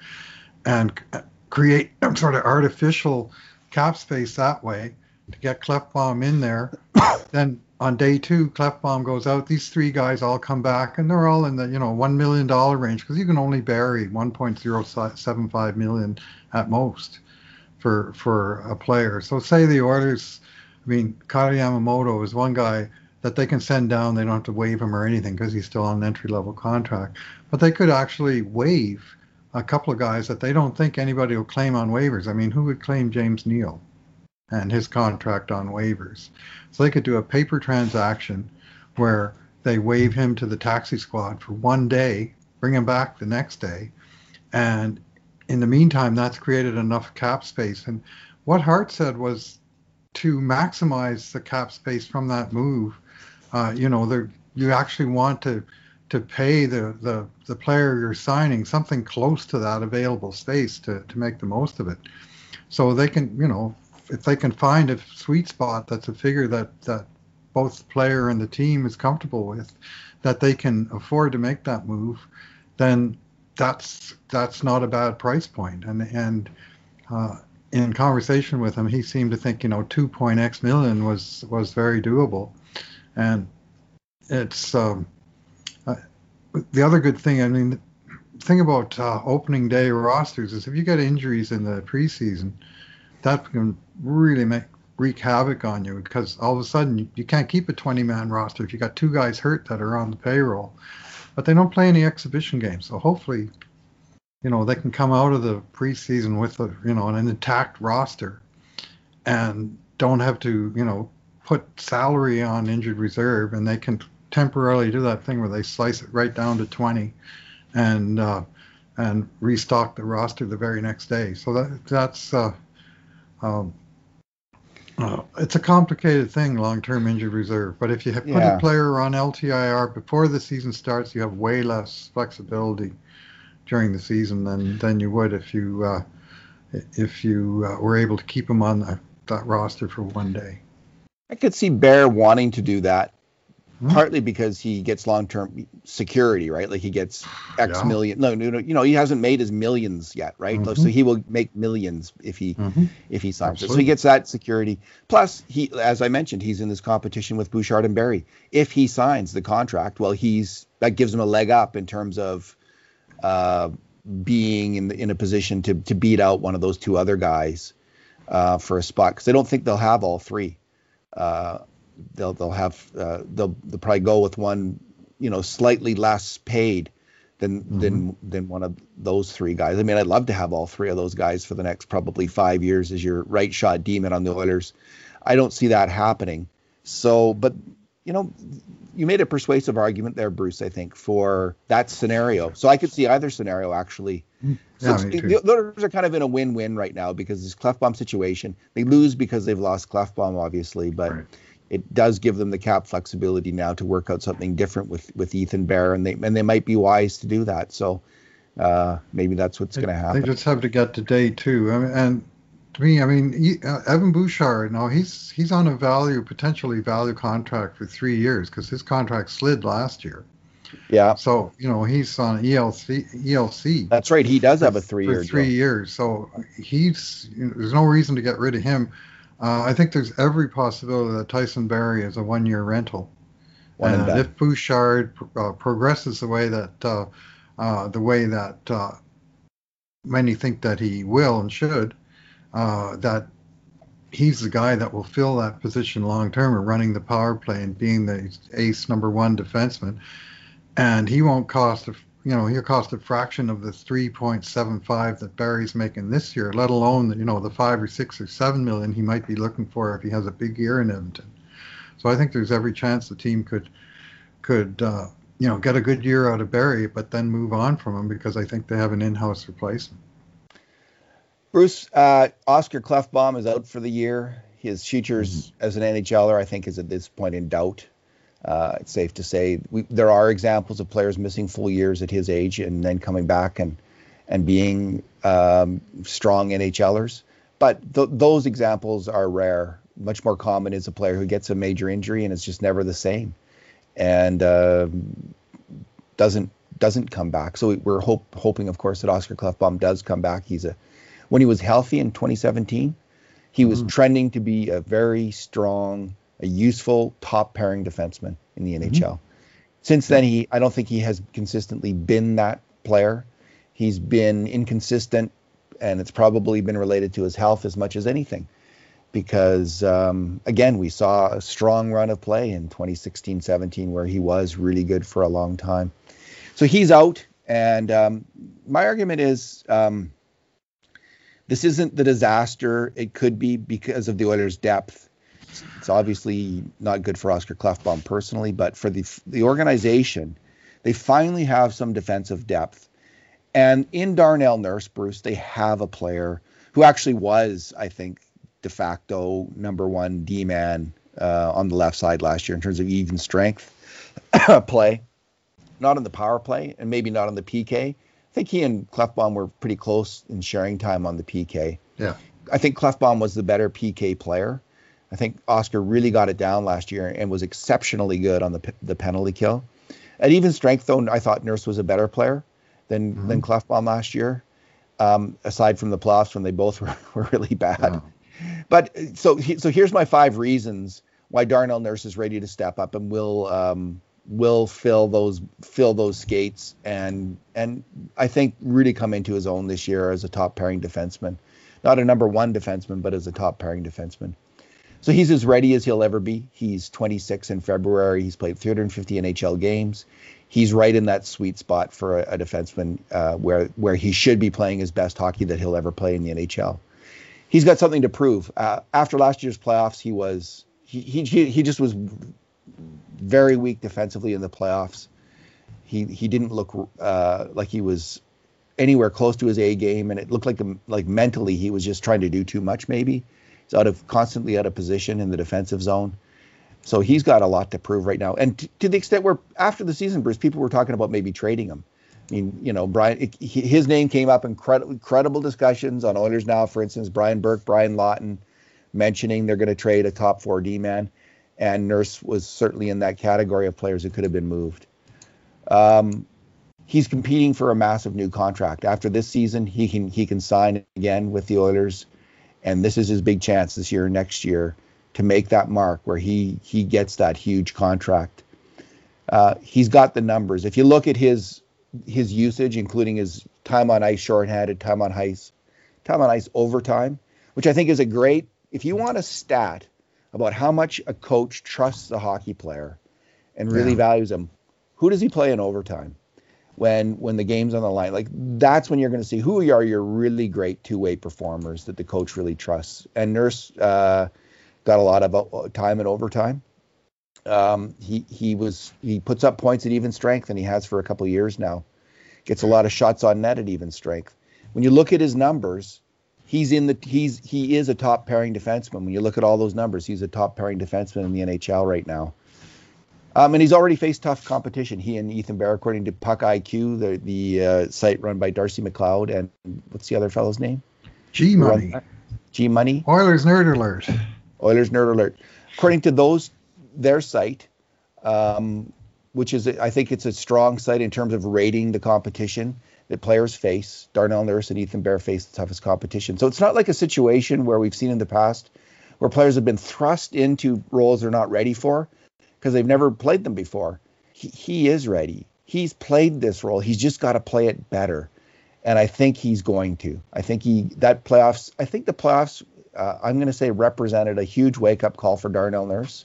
and uh, create some sort of artificial cap space that way to get Klefbom in there. *coughs* then on day two, Klefbom goes out. These three guys all come back, and they're all in the you know one million dollar range because you can only bury 1.075 million at most for for a player. So say the Oilers, I mean, Kailer Yamamoto is one guy that they can send down. They don't have to waive him or anything because he's still on an entry level contract. But they could actually waive a couple of guys that they don't think anybody will claim on waivers. I mean, who would claim James Neal and his contract on waivers? So they could do a paper transaction where they waive him to the taxi squad for one day, bring him back the next day, and in the meantime, that's created enough cap space. And what Hart said was to maximize the cap space from that move uh, you know, you actually want to to pay the, the the player you're signing something close to that available space to to make the most of it. So they can, you know, if they can find a sweet spot that's a figure that that both the player and the team is comfortable with, that they can afford to make that move, then that's that's not a bad price point. And and uh, in conversation with him, he seemed to think you know two point X million was was very doable and it's um, uh, the other good thing. I mean, the thing about uh, opening day rosters is if you get injuries in the preseason, that can really make wreak havoc on you because all of a sudden you, you can't keep a 20 man roster if you got two guys hurt that are on the payroll. But they don't play any exhibition games, so hopefully you know, they can come out of the preseason with a, you know, an intact roster and don't have to, you know, put salary on injured reserve and they can temporarily do that thing where they slice it right down to 20 and uh, and restock the roster the very next day. So that that's uh, um, uh, it's a complicated thing, long-term injured reserve. But if you put yeah. a player on LTIR before the season starts, you have way less flexibility during the season than than you would if you uh, if you uh, were able to keep him on that, that roster for one day. I could see Bear wanting to do that Mm-hmm. partly because he gets long-term security, right? Like he gets *sighs* X yeah. million. No, no, no, you know, he hasn't made his millions yet, right? Mm-hmm. So he will make millions if he mm-hmm. if he signs Absolutely. it. So he gets that security. Plus, he, as I mentioned, he's in this competition with Bouchard and Barrie. If he signs the contract, well, he's that gives him a leg up in terms of uh, being in the, in a position to to beat out one of those two other guys uh, for a spot because I don't think they'll have all three. Uh, they'll they'll have uh, they'll they'll probably go with one you know slightly less paid than mm-hmm. than than one of those three guys. I mean, I'd love to have all three of those guys for the next probably five years as your right shot demon on the Oilers. I don't see that happening. So, but you know, you made a persuasive argument there, Bruce. I think for that scenario. So I could see either scenario actually. Mm. Yeah, so the Oilers are kind of in a win-win right now because this Klefbom situation. They lose because they've lost Klefbom, obviously, but. Right it does give them the cap flexibility now to work out something different with with Ethan Bear, and they and they might be wise to do that. So uh, maybe that's what's going to happen. They just have to get to day two. I mean, and to me, I mean, he, uh, Evan Bouchard, Now he's he's on a value potentially value contract for three years because his contract slid last year. Yeah. So you know he's on ELC. ELC. That's right. He does have a three year. For three years. So he's you know, there's no reason to get rid of him. Uh, I think there's every possibility that Tyson Barrie is a one-year rental. One and, and if Bouchard uh, progresses the way that uh, uh the way that uh, many think that he will and should, uh, that he's the guy that will fill that position long term and running the power play and being the ace number one defenseman, and he won't cost a you know, he'll cost a fraction of the 3.75 that Barrie's making this year, let alone, you know, the five or six or seven million he might be looking for if he has a big year in Edmonton. So I think there's every chance the team could, could, uh, you know, get a good year out of Barry, but then move on from him because I think they have an in-house replacement. Bruce, uh, Oscar Klefbom is out for the year. His futures mm-hmm. as an NHLer, I think, is at this point in doubt. Uh, it's safe to say we, there are examples of players missing full years at his age and then coming back and and being um, strong NHLers. But th- those examples are rare. Much more common is a player who gets a major injury and is just never the same, and uh, doesn't doesn't come back. So we're hope, hoping, of course, that Oscar Klefbom does come back. He's a when he was healthy in 2017, he was mm. trending to be a very strong a useful top pairing defenseman in the NHL. Mm-hmm. Since then, he I don't think he has consistently been that player. He's been inconsistent, and it's probably been related to his health as much as anything. Because um, again, we saw a strong run of play in 2016 17 where he was really good for a long time. So he's out. And um, my argument is um, this isn't the disaster it could be because of the Oilers' depth it's obviously not good for Oscar Klefbom personally, but for the the organization, they finally have some defensive depth. And in Darnell Nurse, Bruce, they have a player who actually was, I think, de facto number one D man uh, on the left side last year in terms of even strength *coughs* play. Not on the power play, and maybe not on the PK. I think he and Klefbom were pretty close in sharing time on the PK. Yeah. I think Klefbom was the better PK player. I think Oscar really got it down last year and was exceptionally good on the the penalty kill. At even strength, though, I thought Nurse was a better player than mm-hmm. than Klefbom last year. Um, aside from the playoffs when they both *laughs* were, were really bad. Yeah. But so so here's my five reasons why Darnell Nurse is ready to step up and will um, will fill those fill those skates and and I think really come into his own this year as a top pairing defenseman, not a number one defenseman, but as a top pairing defenseman. So he's as ready as he'll ever be. He's 26 in February. He's played 350 NHL games. he's right in that sweet spot for a, a defenseman uh, where where he should be playing his best hockey that he'll ever play in the NHL. He's got something to prove. Uh, after last year's playoffs, he was he, he he just was very weak defensively in the playoffs. He he didn't look uh, like he was anywhere close to his A game, and it looked like like mentally he was just trying to do too much. Maybe he's out of constantly out of position in the defensive zone. So he's got a lot to prove right now. And t- to the extent where after the season, Bruce, people were talking about maybe trading him. I mean, you know, Brian, it, his name came up in credible, credible discussions on Oilers Now, for instance, Brian Burke, Brian Lawton mentioning they're going to trade a top four D man. And Nurse was certainly in that category of players who could have been moved. Um, he's competing for a massive new contract. After this season, he can he can sign again with the Oilers, and this is his big chance this year, next year, to make that mark where he he gets that huge contract. Uh, he's got the numbers. If you look at his his usage, including his time on ice, shorthanded, time on ice, time on ice overtime, which I think is a great. If you want a stat about how much a coach trusts a hockey player and really yeah. values him, who does he play in overtime? When when the game's on the line, like that's when you're going to see who are your really great two way performers that the coach really trusts. And Nurse uh, got a lot of uh, time in overtime. Um, he he was he puts up points at even strength, and he has for a couple years now. Gets a lot of shots on net at even strength. When you look at his numbers, he's in the he's he is a top pairing defenseman. When you look at all those numbers, he's a top pairing defenseman in the NHL right now. Um, and he's already faced tough competition. He and Ethan Bear, according to Puck IQ, the the uh, site run by Darcy McLeod, and what's the other fellow's name? G Money. G Money. Oilers Nerd Alert. Oilers Nerd Alert. According to those, their site, um, which is, I think it's a strong site in terms of rating the competition that players face. Darnell Nurse and Ethan Bear face the toughest competition. So it's not like a situation where we've seen in the past where players have been thrust into roles they're not ready for because they've never played them before. He, he is ready. He's played this role. He's just got to play it better. And I think he's going to. I think he that playoffs. I think the playoffs uh, I'm going to say represented a huge wake up call for Darnell Nurse,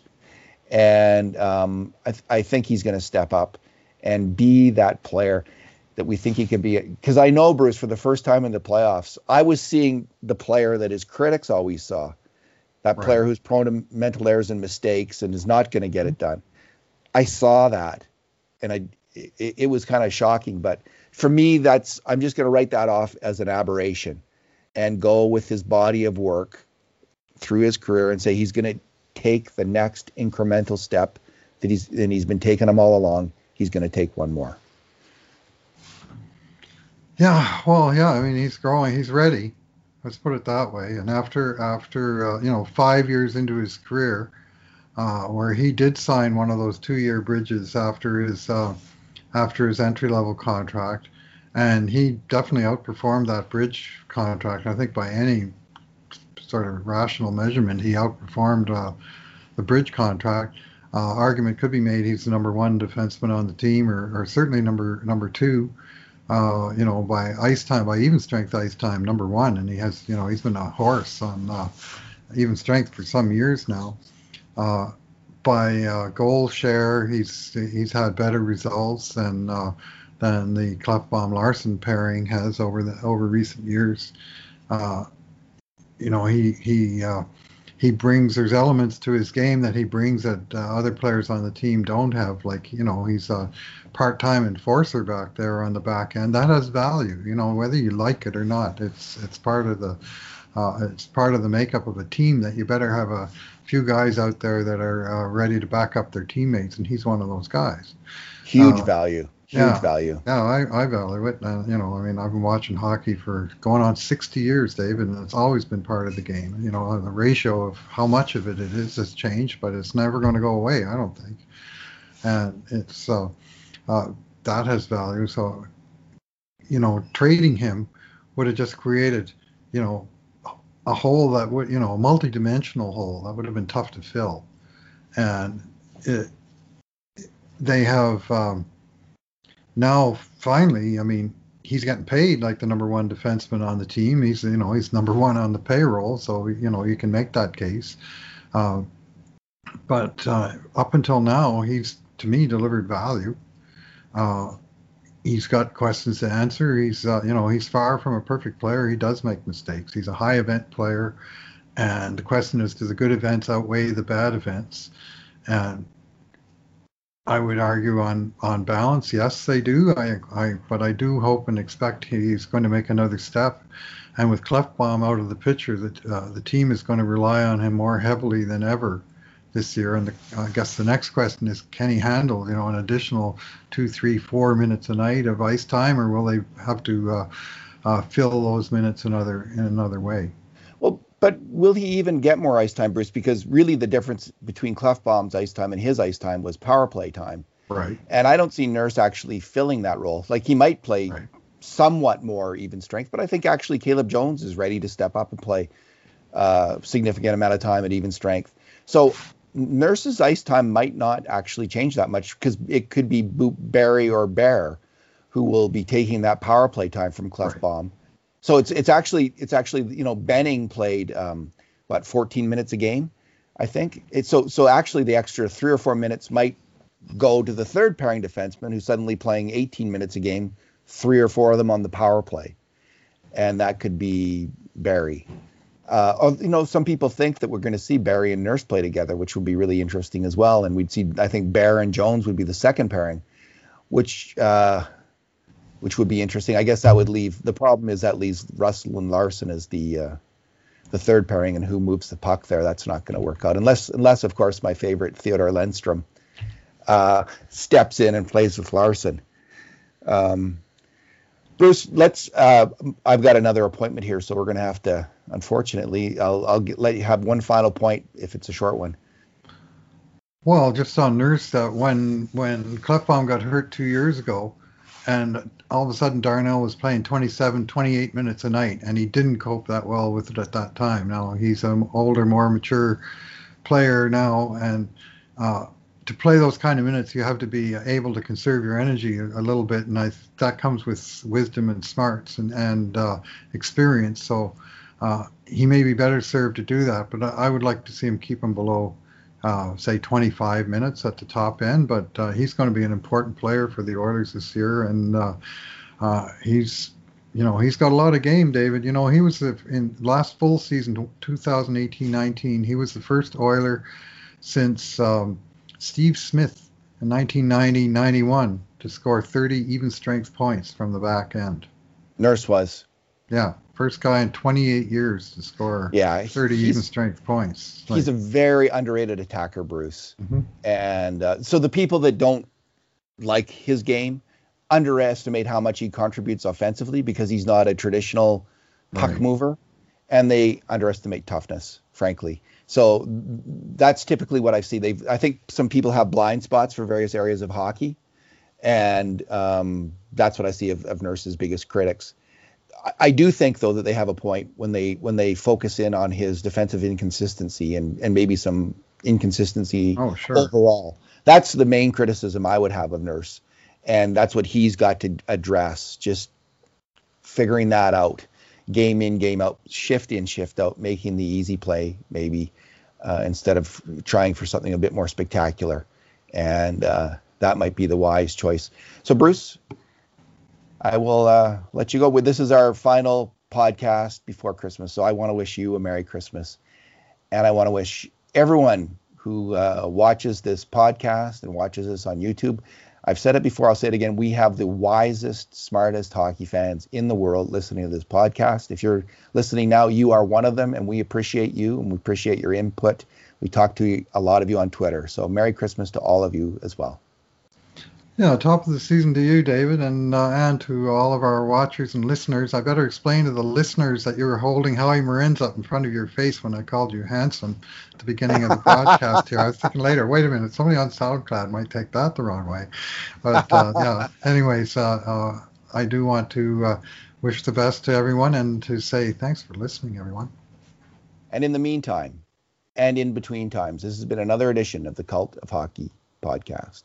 and um, I, th- I, think he's going to step up and be that player that we think he can be. Because I know Bruce, for the first time in the playoffs, I was seeing the player that his critics always saw, that right. player who's prone to mental errors and mistakes and is not going to get it done. I saw that, and I it, it was kind of shocking, but for me, that's I'm just going to write that off as an aberration and go with his body of work through his career and say he's going to take the next incremental step that he's and he's been taking them all along. He's going to take one more. Yeah, well, yeah. I mean, he's growing. He's ready. Let's put it that way. And after after uh, you know five years into his career, uh, where he did sign one of those two-year bridges after his uh, after his entry-level contract, and he definitely outperformed that bridge contract. I think by any sort of rational measurement, he outperformed uh, the bridge contract. Uh, argument could be made he's the number one defenseman on the team, or, or certainly number number two. Uh, you know, by ice time, by even strength ice time, number one, and he has, you know, he's been a horse on uh, even strength for some years now. Uh, by uh, goal share, he's he's had better results than than the Klefbom Larsson pairing has over the over recent years. Uh, you know, he he uh, he brings there's elements to his game that he brings that uh, other players on the team don't have. Like you know, he's a part-time enforcer back there on the back end. That has value. You know, whether you like it or not, it's it's part of the uh, it's part of the makeup of a team that you better have a few guys out there that are uh, ready to back up their teammates, and he's one of those guys. Huge uh, value huge yeah. value. Yeah, I, I value it. You know, I mean, I've been watching hockey for going on 60 years, dave and it's always been part of the game. You know, the ratio of how much of it it is has changed, but it's never going to go away, I don't think. And it's uh, uh, that has value. So, you know, trading him would have just created, you know, a hole that would, you know, a multi-dimensional hole that would have been tough to fill. And it, they have. Um, now finally, I mean, he's getting paid like the number one defenseman on the team. He's you know he's number one on the payroll, so you know you can make that case. Uh, but uh, up until now, he's to me delivered value. Uh, he's got questions to answer. He's uh, you know he's far from a perfect player. He does make mistakes. He's a high event player, and the question is, do the good events outweigh the bad events? And I would argue on on balance, yes, they do. I, I but I do hope and expect he's going to make another step. And with Klefbom out of the picture, that uh, the team is going to rely on him more heavily than ever this year. And the, I guess the next question is, can he handle you know an additional two, three, four minutes a night of ice time, or will they have to uh, uh, fill those minutes another in another way? Well, but will he even get more ice time, Bruce? Because really, the difference between Klefbom's ice time and his ice time was power play time. Right. And I don't see Nurse actually filling that role. Like he might play right. somewhat more even strength, but I think actually Caleb Jones is ready to step up and play a uh, significant amount of time at even strength. So Nurse's ice time might not actually change that much because it could be Barrie or Bear who will be taking that power play time from Klefbom. Right. So it's it's actually it's actually you know Benning played um, what 14 minutes a game, I think. It's so so actually the extra three or four minutes might go to the third pairing defenseman who's suddenly playing 18 minutes a game, three or four of them on the power play, and that could be Barrie. Uh, you know, some people think that we're going to see Barrie and Nurse play together, which would be really interesting as well. And we'd see, I think, Bear and Jones would be the second pairing, which uh, which would be interesting. I guess that would leave. The problem is that leaves Russell and Larsson as the uh, the third pairing, and who moves the puck there? That's not going to work out unless, unless of course, my favorite Theodore Lennström uh, steps in and plays with Larsson. Um, Bruce, let's. Uh, I've got another appointment here, so we're going to have to. Unfortunately, I'll, I'll get, let you have one final point if it's a short one. Well, just on Nurse, that when when Klefbom got hurt two years ago, and all of a sudden Darnell was playing 27, 28 minutes a night, and he didn't cope that well with it at that time. Now he's an older, more mature player now, and uh, to play those kind of minutes, you have to be able to conserve your energy a, a little bit, and I, that comes with wisdom and smarts and, and uh, experience. So uh, he may be better served to do that, but I, I would like to see him keep him below, uh, say, 25 minutes at the top end. But uh, he's going to be an important player for the Oilers this year, and uh, uh, he's you know, he's got a lot of game, David. You know, he was the, in last full season, 2018-19. He was the first Oiler since um, Steve Smith in 1990-91 to score 30 even strength points from the back end. Nurse was. Yeah, first guy in 28 years to score yeah, 30 even strength points. Like, he's a very underrated attacker, Bruce. Mm-hmm. And uh, so the people that don't like his game underestimate how much he contributes offensively because he's not a traditional puck right. mover, and they underestimate toughness, frankly. So that's typically what I see. They, I think some people have blind spots for various areas of hockey, and um, that's what I see of, of Nurse's biggest critics. I, I, do think though that they have a point when they when they focus in on his defensive inconsistency and and maybe some inconsistency oh, sure. overall. That's the main criticism I would have of Nurse, and that's what he's got to address. Just figuring that out game in, game out, shift in, shift out, making the easy play maybe uh, instead of trying for something a bit more spectacular. And uh, that might be the wise choice. So, Bruce, I will uh, let you go. This is our final podcast before Christmas. So, I want to wish you a Merry Christmas. And I want to wish everyone who uh, watches this podcast and watches this on YouTube I've said it before, I'll say it again. We have the wisest, smartest hockey fans in the world listening to this podcast. If you're listening now, you are one of them, and we appreciate you and we appreciate your input. We talk to a lot of you on Twitter. So, Merry Christmas to all of you as well. Yeah, top of the season to you, David, and uh, and to all of our watchers and listeners. I better explain to the listeners that you were holding Howie Morenz up in front of your face when I called you handsome at the beginning of the broadcast here. I was thinking later, wait a minute, somebody on SoundCloud might take that the wrong way. But uh, *laughs* yeah, anyways, uh, uh, I do want to uh, wish the best to everyone and to say thanks for listening, everyone. And in the meantime, and in between times, this has been another edition of the Cult of Hockey podcast.